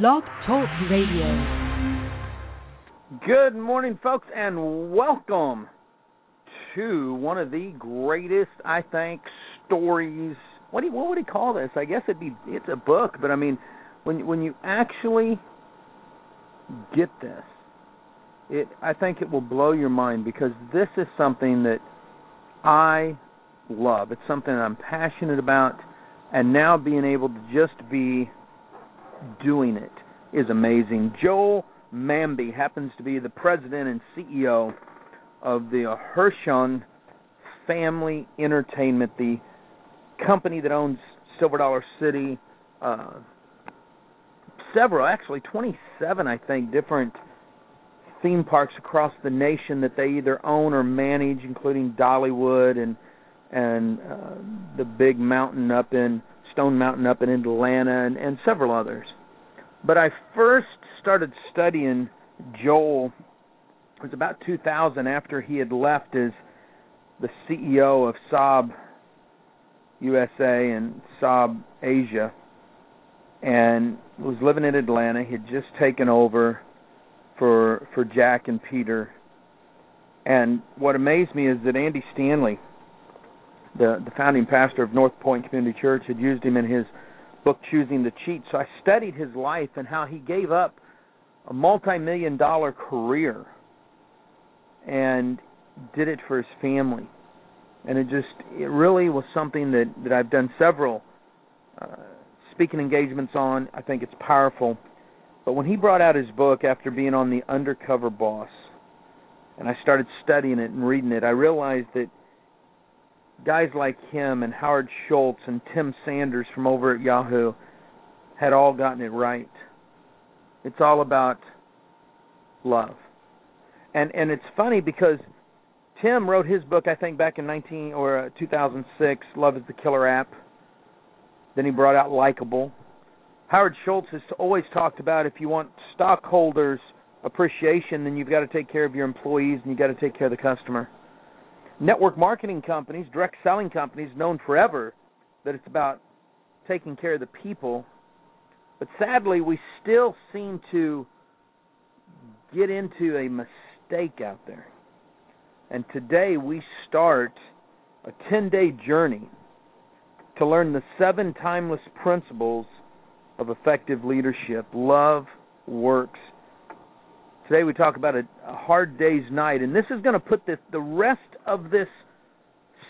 Blog Talk Radio. Good morning, folks, and welcome to one of the greatest, I think, stories. What do you, what would he call this? I guess it'd be it's a book, but I mean, when when you actually get this, it I think it will blow your mind because this is something that I love. It's something I'm passionate about, and now being able to just be doing it is amazing. Joel Manby happens to be the president and CEO of the Herschend Family Entertainment, the company that owns Silver Dollar City, uh, several, actually 27, I think, different theme parks across the nation that they either own or manage, including Dollywood and and uh, the big mountain up in Stone Mountain up in Atlanta and, and several others. But I first started studying Joel it was about 2000 after he had left as the CEO of Saab USA and Saab Asia and was living in Atlanta. He had just taken over for for Jack and Peter. And what amazed me is that Andy Stanley, the the founding pastor of North Point Community Church, had used him in his book Choosing to Cheat. So I studied his life and how he gave up a multi-million dollar career and did it for his family. And it just it really was something that that I've done several uh, speaking engagements on. I think it's powerful. But when he brought out his book after being on the Undercover Boss, and I started studying it and reading it, I realized that guys like him and Howard Schultz and Tim Sanders from over at Yahoo had all gotten it right. It's all about love. And and it's funny because Tim wrote his book I think back in 19 or uh, 2006, Love is the Killer App. Then he brought out Likeable. Howard Schultz has always talked about if you want stockholders appreciation, then you've got to take care of your employees and you've got to take care of the customer. Network marketing companies, direct selling companies, known forever that it's about taking care of the people. But sadly, we still seem to get into a mistake out there. And today we start a 10 day journey to learn the seven timeless principles of effective leadership. Love works. Today we talk about a, a hard day's night, and this is going to put this, the rest of this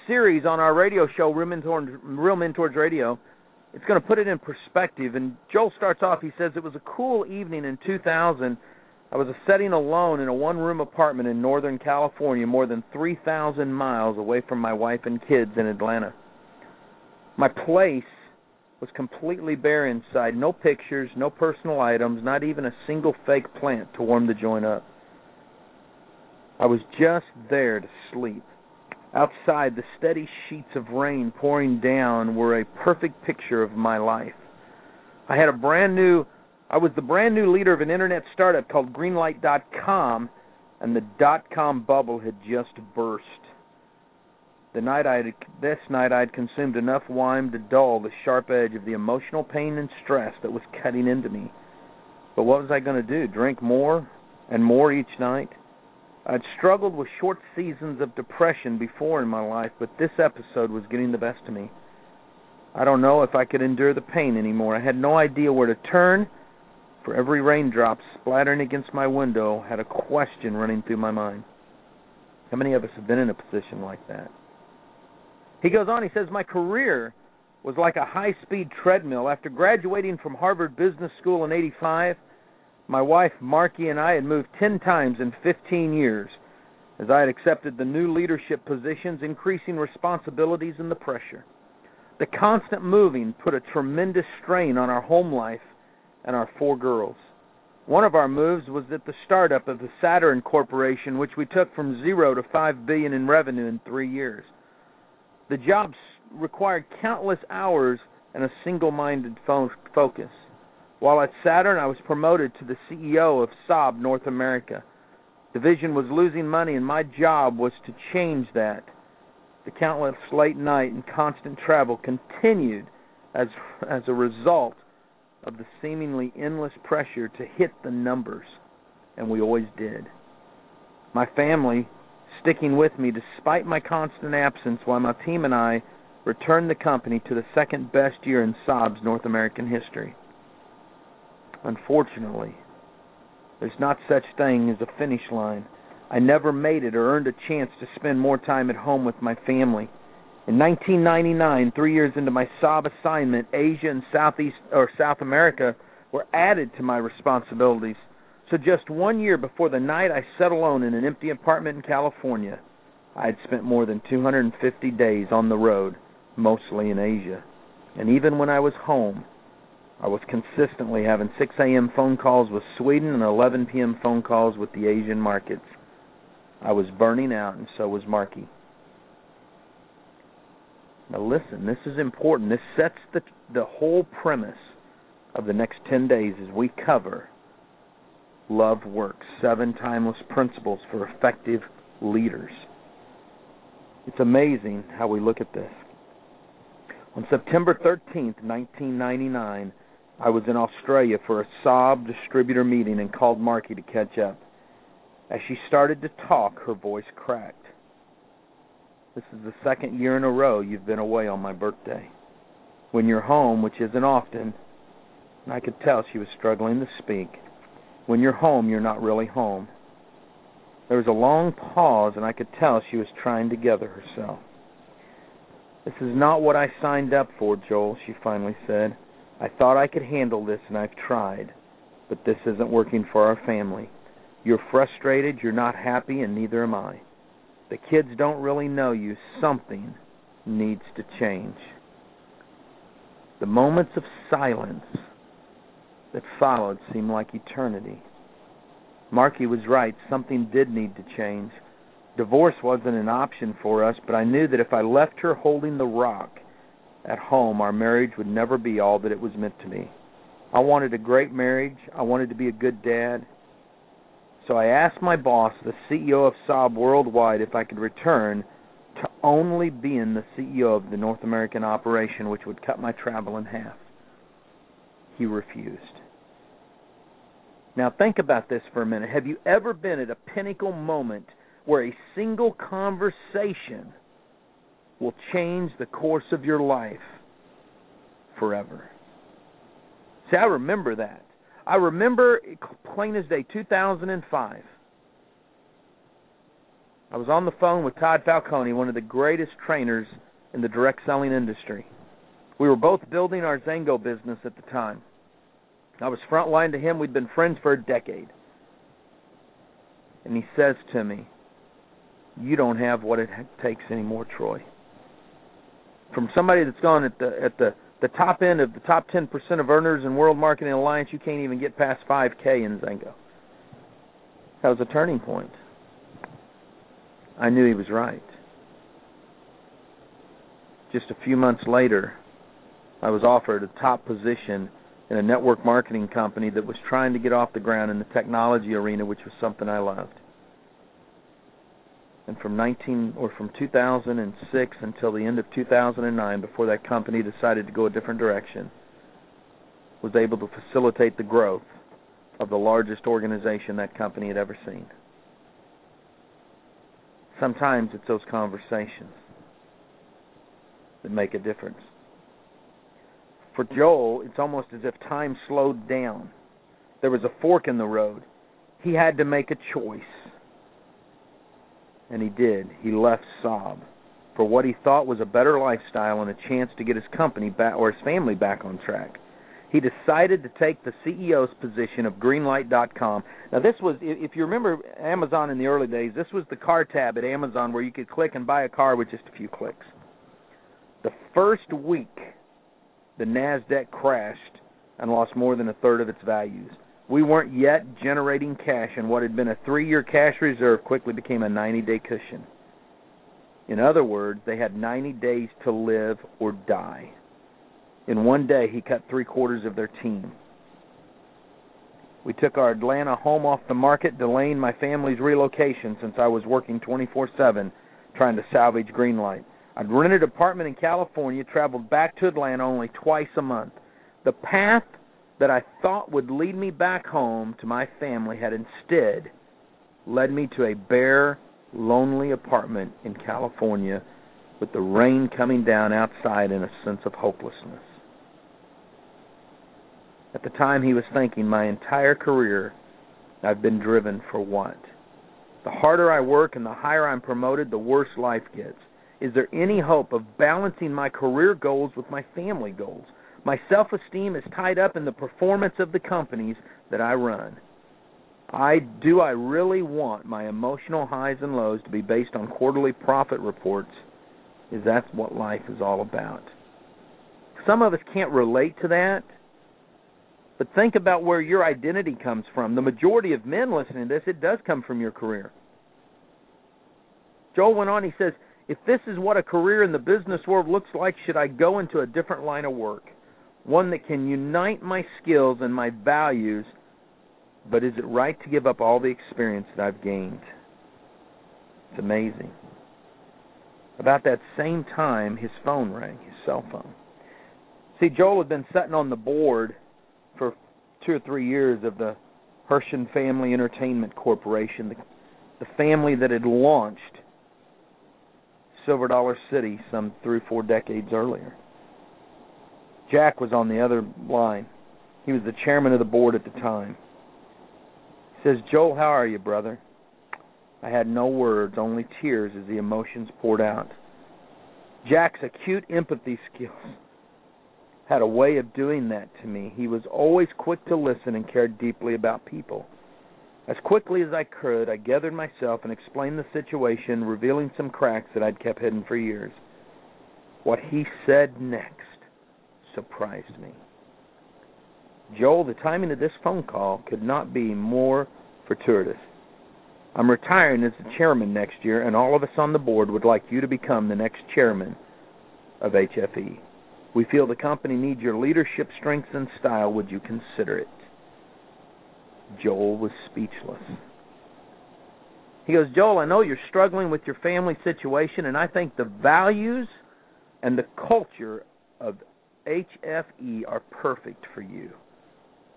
series on our radio show, Real Mentors, Real Mentors Radio. It's going to put it in perspective. And Joel starts off. He says it was a cool evening in 2000. I was setting alone in a one-room apartment in Northern California, more than 3,000 miles away from my wife and kids in Atlanta. My place was completely bare inside, no pictures, no personal items, not even a single fake plant to warm the joint up. I was just there to sleep. Outside, the steady sheets of rain pouring down were a perfect picture of my life. I had a brand new I was the brand new leader of an internet startup called greenlight.com and the dot com bubble had just burst. The night I this night I'd consumed enough wine to dull the sharp edge of the emotional pain and stress that was cutting into me. But what was I going to do? Drink more and more each night? I'd struggled with short seasons of depression before in my life, but this episode was getting the best of me. I don't know if I could endure the pain anymore. I had no idea where to turn. For every raindrop splattering against my window had a question running through my mind. How many of us have been in a position like that? He goes on, he says, My career was like a high speed treadmill. After graduating from Harvard Business School in 85, my wife Marky and I had moved 10 times in 15 years as I had accepted the new leadership positions, increasing responsibilities and the pressure. The constant moving put a tremendous strain on our home life and our four girls. One of our moves was at the startup of the Saturn Corporation, which we took from zero to five billion in revenue in three years. The jobs required countless hours and a single-minded fo- focus. While at Saturn, I was promoted to the CEO of Saab North America. The division was losing money, and my job was to change that. The countless late night and constant travel continued as as a result of the seemingly endless pressure to hit the numbers, and we always did. My family sticking with me despite my constant absence while my team and I returned the company to the second best year in Saab's North American history. Unfortunately, there's not such thing as a finish line. I never made it or earned a chance to spend more time at home with my family. In 1999, 3 years into my Saab assignment, Asia and Southeast or South America were added to my responsibilities. So just 1 year before the night I sat alone in an empty apartment in California, I had spent more than 250 days on the road, mostly in Asia. And even when I was home, I was consistently having 6 a.m. phone calls with Sweden and 11 p.m. phone calls with the Asian markets. I was burning out, and so was Marky. Now listen, this is important. This sets the the whole premise of the next 10 days as we cover Love Works, seven timeless principles for effective leaders. It's amazing how we look at this. On September 13th, 1999, I was in Australia for a Saab distributor meeting and called Marky to catch up. As she started to talk, her voice cracked. This is the second year in a row you've been away on my birthday. When you're home, which isn't often, I could tell she was struggling to speak. When you're home, you're not really home. There was a long pause, and I could tell she was trying to gather herself. This is not what I signed up for, Joel, she finally said. I thought I could handle this, and I've tried, but this isn't working for our family. You're frustrated, you're not happy, and neither am I. The kids don't really know you. Something needs to change. The moments of silence that followed seemed like eternity. Marky was right. Something did need to change. Divorce wasn't an option for us, but I knew that if I left her holding the rock at home, our marriage would never be all that it was meant to be. I wanted a great marriage. I wanted to be a good dad. So I asked my boss, the CEO of Saab Worldwide, if I could return to only being the CEO of the North American operation, which would cut my travel in half. He refused. Now, think about this for a minute. Have you ever been at a pinnacle moment where a single conversation will change the course of your life forever? See, I remember that. I remember plain as day 2005. I was on the phone with Todd Falcone, one of the greatest trainers in the direct selling industry. We were both building our XanGo business at the time. I was frontline to him. We'd been friends for a decade. And he says to me, "You don't have what it takes anymore, Troy." From somebody that's gone at the at the the top end of the top 10% of earners in World Marketing Alliance, you can't even get past 5K in XanGo. That was a turning point. I knew he was right. Just a few months later, I was offered a top position in a network marketing company that was trying to get off the ground in the technology arena, which was something I loved. And from 19 or from 2006 until the end of 2009, before that company decided to go a different direction, was able to facilitate the growth of the largest organization that company had ever seen. Sometimes it's those conversations that make a difference. For Joel, it's almost as if time slowed down. There was a fork in the road. He had to make a choice. And he did. He left Saab for what he thought was a better lifestyle and a chance to get his company back or his family back on track. He decided to take the CEO's position of Greenlight.com. Now, this was, if you remember Amazon in the early days, this was the car tab at Amazon where you could click and buy a car with just a few clicks. The first week the NASDAQ crashed and lost more than a third of its values. We weren't yet generating cash, and what had been a three year cash reserve quickly became a 90 day cushion. In other words, they had 90 days to live or die. In one day, he cut three quarters of their team. We took our Atlanta home off the market, delaying my family's relocation since I was working 24 7 trying to salvage Greenlight. I'd rented an apartment in California, traveled back to Atlanta only twice a month. The path that I thought would lead me back home to my family had instead led me to a bare, lonely apartment in California with the rain coming down outside and a sense of hopelessness. At the time, he was thinking, My entire career, I've been driven for what? The harder I work and the higher I'm promoted, the worse life gets. Is there any hope of balancing my career goals with my family goals? My self esteem is tied up in the performance of the companies that I run. I do I really want my emotional highs and lows to be based on quarterly profit reports? Is that what life is all about? Some of us can't relate to that but think about where your identity comes from. The majority of men listening to this, it does come from your career. Joel went on, he says, If this is what a career in the business world looks like, should I go into a different line of work? One that can unite my skills and my values, but is it right to give up all the experience that I've gained? It's amazing. About that same time, his phone rang, his cell phone. See, Joel had been sitting on the board for two or three years of the Herschend Family Entertainment Corporation, the, the family that had launched Silver Dollar City some three or four decades earlier. Jack was on the other line. He was the chairman of the board at the time. He says, Joel, how are you, brother? I had no words, only tears as the emotions poured out. Jack's acute empathy skills had a way of doing that to me. He was always quick to listen and cared deeply about people. As quickly as I could, I gathered myself and explained the situation, revealing some cracks that I'd kept hidden for years. What he said next surprised me. Joel, the timing of this phone call could not be more fortuitous. I'm retiring as the chairman next year, and all of us on the board would like you to become the next chairman of HFE. We feel the company needs your leadership strength and style. Would you consider it? Joel was speechless. He goes, Joel, I know you're struggling with your family situation, and I think the values and the culture of HFE are perfect for you.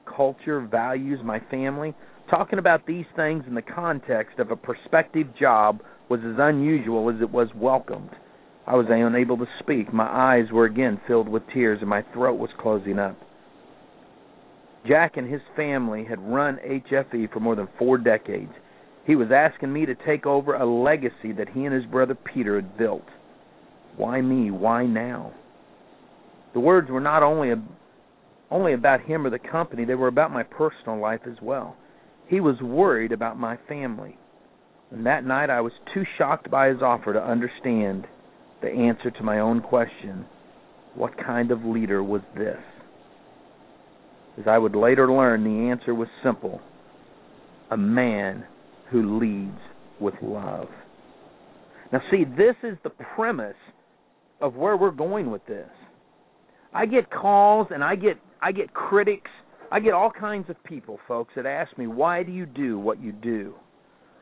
Culture, values, my family. Talking about these things in the context of a prospective job was as unusual as it was welcomed. I was unable to speak. My eyes were again filled with tears, and my throat was closing up. Jack and his family had run HFE for more than four decades. He was asking me to take over a legacy that he and his brother Peter had built. Why me? Why now? The words were not only only about him or the company, they were about my personal life as well. He was worried about my family. And that night I was too shocked by his offer to understand the answer to my own question what kind of leader was this? As I would later learn, the answer was simple a man who leads with love. Now, see, this is the premise of where we're going with this. I get calls and I get I get critics, I get all kinds of people, folks, that ask me, "Why do you do what you do?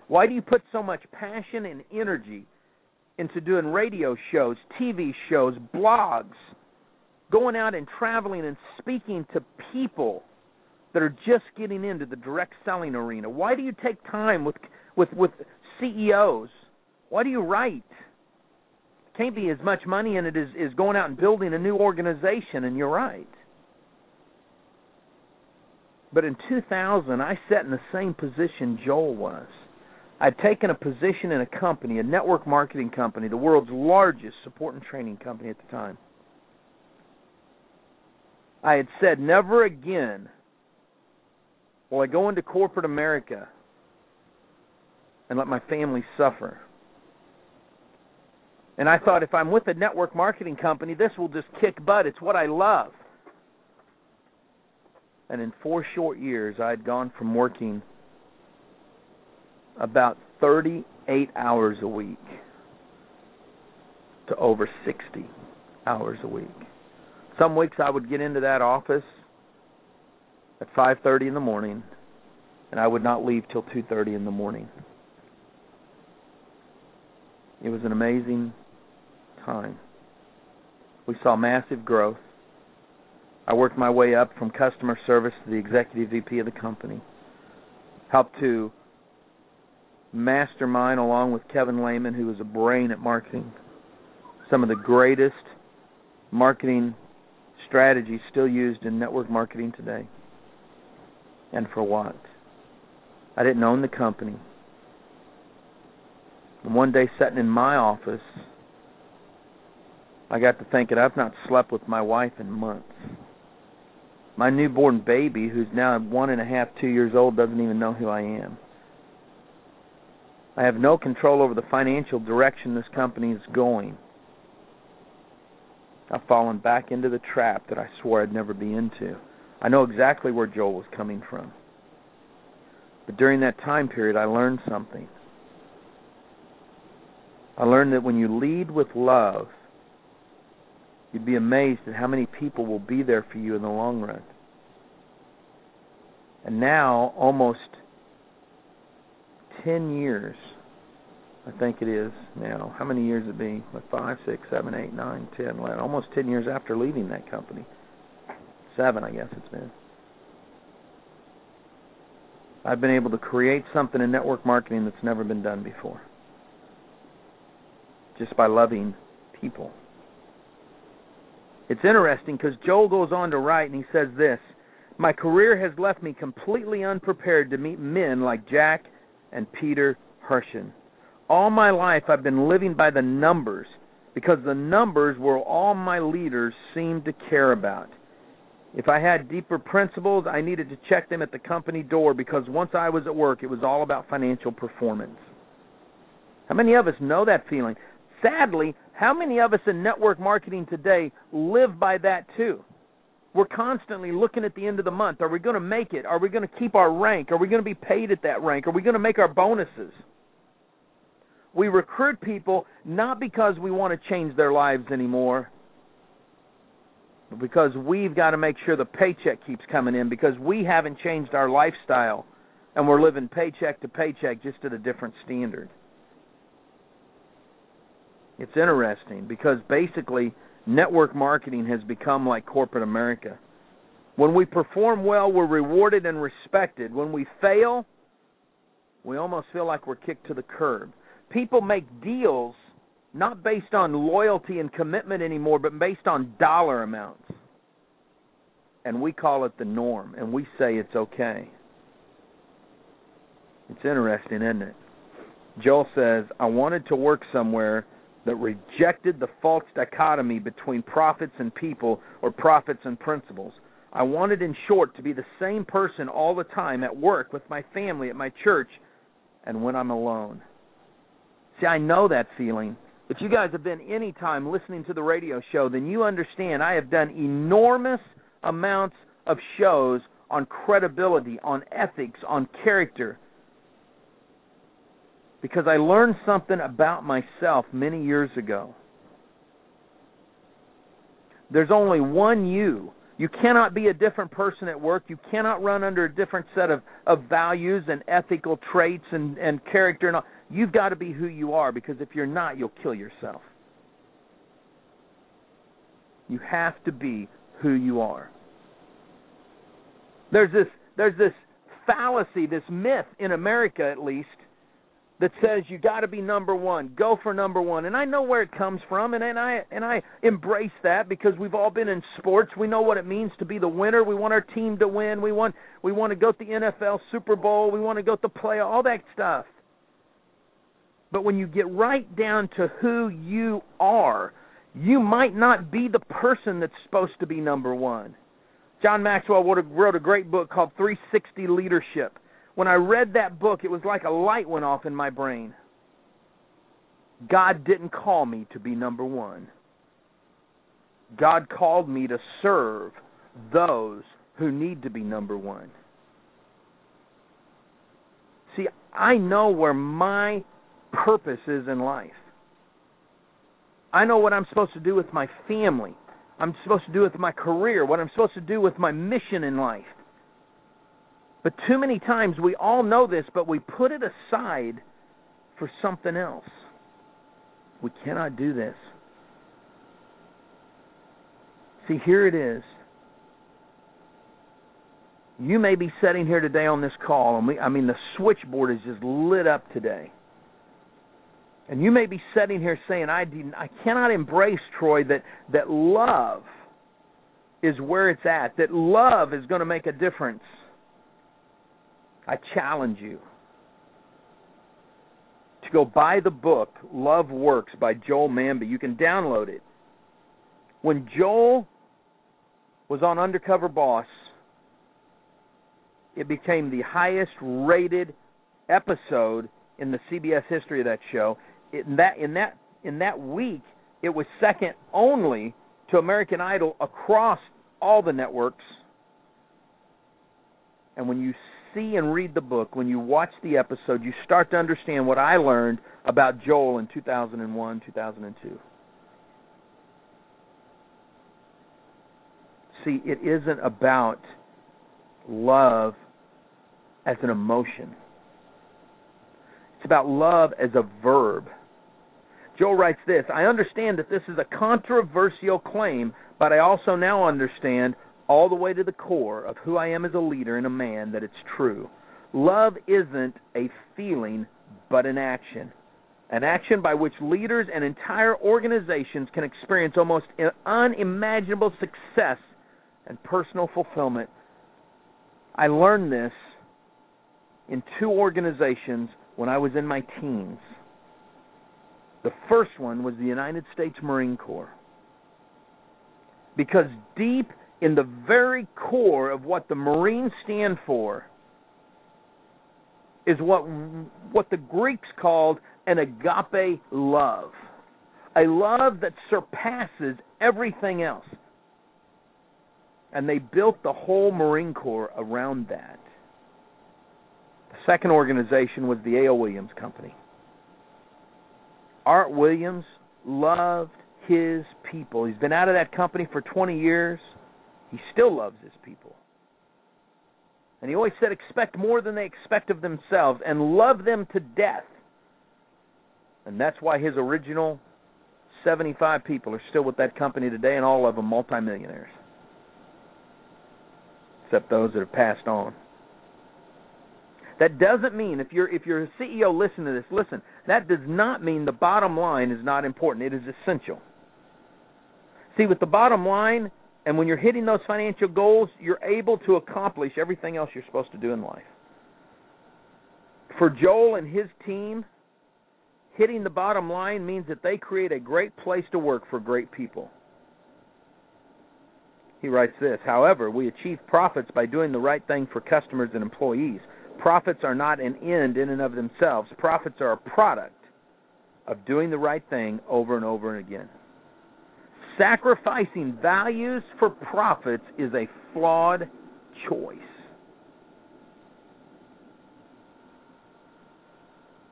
Why do you put so much passion and energy into doing radio shows, TV shows, blogs, going out and traveling and speaking to people that are just getting into the direct selling arena? Why do you take time with with with CEOs? Why do you write? Can't be as much money in it as, is going out and building a new organization, and you're right. But in 2000, I sat in the same position Joel was. I'd taken a position in a company, a network marketing company, the world's largest support and training company at the time. I had said, never again will I go into corporate America and let my family suffer. And I thought, if I'm with a network marketing company, this will just kick butt. It's what I love. And in four short years, I had gone from working about 38 hours a week to over 60 hours a week. Some weeks I would get into that office at 5:30 in the morning and I would not leave till 2:30 in the morning. It was an amazing time. We saw massive growth. I worked my way up from customer service to the executive VP of the company. Helped to mastermind along with Kevin Lehman, who was a brain at marketing, some of the greatest marketing strategies still used in network marketing today. And for what? I didn't own the company. And one day, sitting in my office, I got to thinking I've not slept with my wife in months. My newborn baby, who's now one and a half, two years old, doesn't even know who I am. I have no control over the financial direction this company is going. I've fallen back into the trap that I swore I'd never be into. I know exactly where Joel was coming from. But during that time period, I learned something. I learned that when you lead with love, you'd be amazed at how many people will be there for you in the long run. And now, almost 10 years, I think it is now. How many years it be? Like five, six, seven, eight, nine, ten, eleven. Almost 10 years after leaving that company. Seven, I guess it's been. I've been able to create something in network marketing that's never been done before just by loving people. It's interesting because Joel goes on to write and he says this My career has left me completely unprepared to meet men like Jack and Peter Herschend. All my life I've been living by the numbers because the numbers were all my leaders seemed to care about. If I had deeper principles, I needed to check them at the company door because once I was at work, it was all about financial performance. How many of us know that feeling? sadly, how many of us in network marketing today live by that too? We're constantly looking at the end of the month. Are we going to make it? Are we going to keep our rank? Are we going to be paid at that rank? Are we going to make our bonuses? We recruit people not because we want to change their lives anymore, but because we've got to make sure the paycheck keeps coming in because we haven't changed our lifestyle and we're living paycheck to paycheck just at a different standard. It's interesting because basically network marketing has become like corporate America. When we perform well, we're rewarded and respected. When we fail, we almost feel like we're kicked to the curb. People make deals not based on loyalty and commitment anymore, but based on dollar amounts. And we call it the norm, and we say it's okay. It's interesting, isn't it? Joel says, I wanted to work somewhere that rejected the false dichotomy between profits and people or profits and principles. I wanted, in short, to be the same person all the time at work, with my family, at my church, and when I'm alone. See, I know that feeling. If you guys have been any time listening to the radio show, then you understand I have done enormous amounts of shows on credibility, on ethics, on character because I learned something about myself many years ago. There's only one you. You cannot be a different person at work. You cannot run under a different set of, of values and ethical traits and, and character. And all. You've got to be who you are because if you're not, you'll kill yourself. You have to be who you are. There's this there's this fallacy, this myth in America at least, that says you got to be number one, go for number one, and I know where it comes from, and, and I and I embrace that because we've all been in sports. We know what it means to be the winner. We want our team to win. We want we want to go to the NFL Super Bowl. We want to go to the play all that stuff. But when you get right down to who you are, you might not be the person that's supposed to be number one. John Maxwell wrote a great book called 360 Leadership when I read that book, it was like a light went off in my brain. God didn't call me to be number one. God called me to serve those who need to be number one. See, I know where my purpose is in life. I know what I'm supposed to do with my family. I'm supposed to do with my career, what I'm supposed to do with my mission in life. But too many times we all know this, but we put it aside for something else. We cannot do this. See, here it is. You may be sitting here today on this call, and we, I mean, the switchboard is just lit up today. And you may be sitting here saying, I, I cannot embrace, Troy, that, that love is where it's at, that love is going to make a difference. I challenge you to go buy the book Love Works by Joel Manby. You can download it. When Joel was on Undercover Boss, it became the highest rated episode in the CBS history of that show. In that in that in that week, it was second only to American Idol across all the networks. And when you see and read the book, when you watch the episode, you start to understand what I learned about Joel in 2001, 2002. See, it isn't about love as an emotion. It's about love as a verb. Joel writes this I understand that this is a controversial claim, but I also now understand all the way to the core of who I am as a leader and a man that it's true. Love isn't a feeling, but an action. An action by which leaders and entire organizations can experience almost unimaginable success and personal fulfillment. I learned this in two organizations when I was in my teens. The first one was the United States Marine Corps. Because deep in the very core of what the Marines stand for is what what the Greeks called an agape love. A love that surpasses everything else. And they built the whole Marine Corps around that. The second organization was the A.L. Williams Company. Art Williams loved his people. He's been out of that company for 20 years. He still loves his people. And he always said, expect more than they expect of themselves and love them to death. And that's why his original 75 people are still with that company today, and all of them multimillionaires except those that have passed on. That doesn't mean if you're if you're a CEO listen to this, listen, that does not mean the bottom line is not important. It is essential. See, with the bottom line and when you're hitting those financial goals, you're able to accomplish everything else you're supposed to do in life. For Joel and his team, hitting the bottom line means that they create a great place to work for great people. He writes this However, we achieve profits by doing the right thing for customers and employees. Profits are not an end in and of themselves, profits are a product of doing the right thing over and over and again. Sacrificing values for profits is a flawed choice.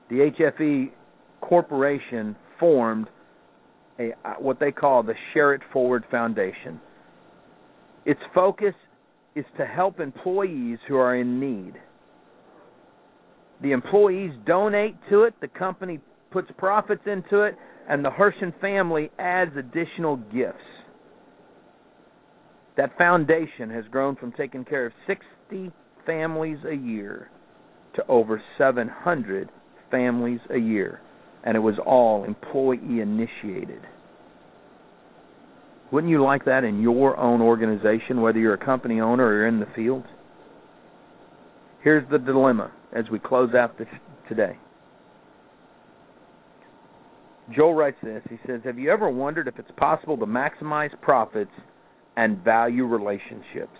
The HFE Corporation formed a what they call the Share It Forward Foundation its focus is to help employees who are in need. The employees donate to it, the company puts profits into it, and the Herschend family adds additional gifts. That foundation has grown from taking care of 60 families a year to over 700 families a year, and it was all employee initiated. Wouldn't you like that in your own organization, whether you're a company owner or you're in the field? Here's the dilemma as we close out this today. Joel writes this. He says, Have you ever wondered if it's possible to maximize profits and value relationships?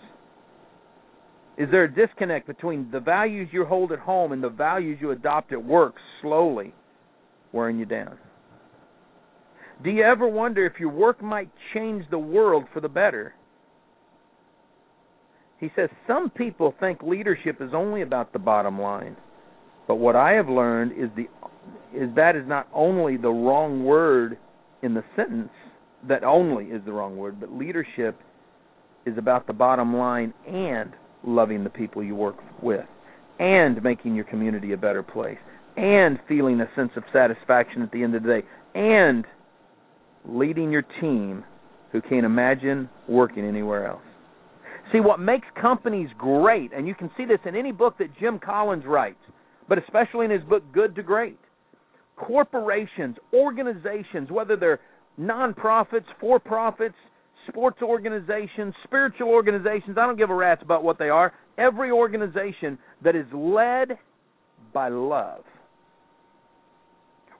Is there a disconnect between the values you hold at home and the values you adopt at work slowly wearing you down? Do you ever wonder if your work might change the world for the better? He says some people think leadership is only about the bottom line. But what I have learned is the is that is not only the wrong word in the sentence, that only is the wrong word, but leadership is about the bottom line and loving the people you work with and making your community a better place and feeling a sense of satisfaction at the end of the day and leading your team who can't imagine working anywhere else. See, what makes companies great, and you can see this in any book that Jim Collins writes, but especially in his book Good to Great. Corporations, organizations, whether they're nonprofits, for profits, sports organizations, spiritual organizations, I don't give a rat's about what they are. Every organization that is led by love,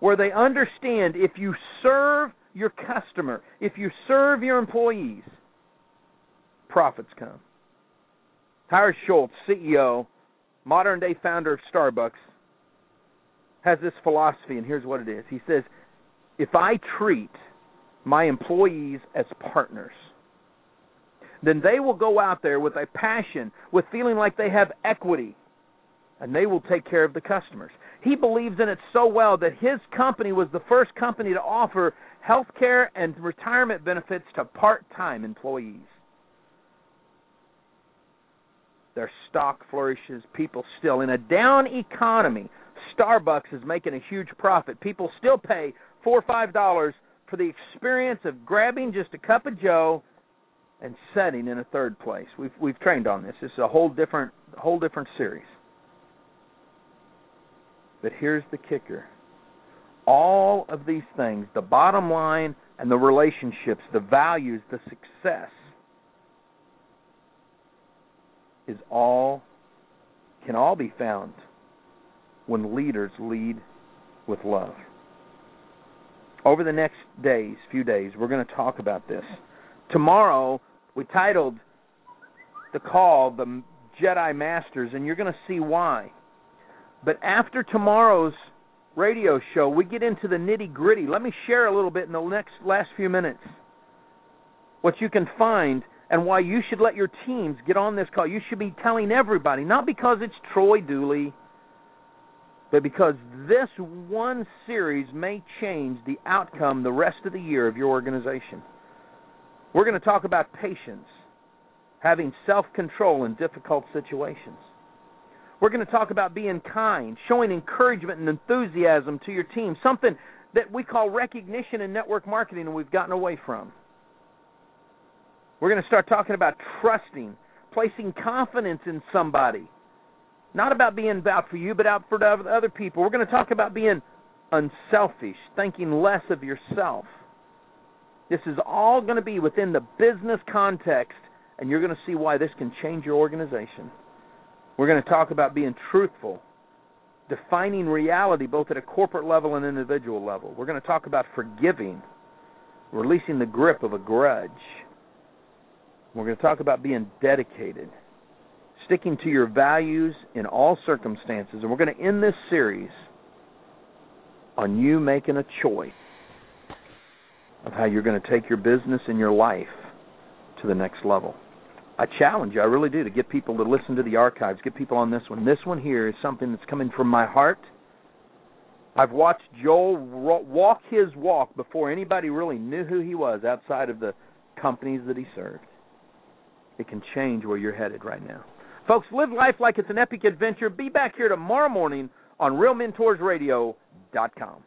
where they understand if you serve your customer, if you serve your employees, profits come. Howard Schultz, CEO, modern day founder of Starbucks, has this philosophy, and here's what it is. He says, If I treat my employees as partners, then they will go out there with a passion, with feeling like they have equity, and they will take care of the customers. He believes in it so well that his company was the first company to offer health care and retirement benefits to part time employees. Their stock flourishes. People still, in a down economy, Starbucks is making a huge profit. People still pay four or five dollars for the experience of grabbing just a cup of Joe and setting in a third place. We've we've trained on this. This is a whole different whole different series. But here's the kicker. All of these things, the bottom line and the relationships, the values, the success is all can all be found when leaders lead with love. Over the next days, few days, we're going to talk about this. Tomorrow, we titled the call the Jedi Masters, and you're going to see why. But after tomorrow's radio show, we get into the nitty gritty. Let me share a little bit in the next last few minutes what you can find and why you should let your teams get on this call. You should be telling everybody, not because it's Troy Dooley, but because this one series may change the outcome the rest of the year of your organization. We're going to talk about patience, having self control in difficult situations. We're going to talk about being kind, showing encouragement and enthusiasm to your team, something that we call recognition in network marketing and we've gotten away from. We're going to start talking about trusting, placing confidence in somebody. Not about being out for you, but out for other people. We're going to talk about being unselfish, thinking less of yourself. This is all going to be within the business context, and you're going to see why this can change your organization. We're going to talk about being truthful, defining reality both at a corporate level and individual level. We're going to talk about forgiving, releasing the grip of a grudge. We're going to talk about being dedicated, sticking to your values in all circumstances. And we're going to end this series on you making a choice of how you're going to take your business and your life to the next level. I challenge you, I really do, to get people to listen to the archives, get people on this one. This one here is something that's coming from my heart. I've watched Joel walk his walk before anybody really knew who he was outside of the companies that he served it can change where you're headed right now. Folks, live life like it's an epic adventure. Be back here tomorrow morning on RealMentorsRadio.com.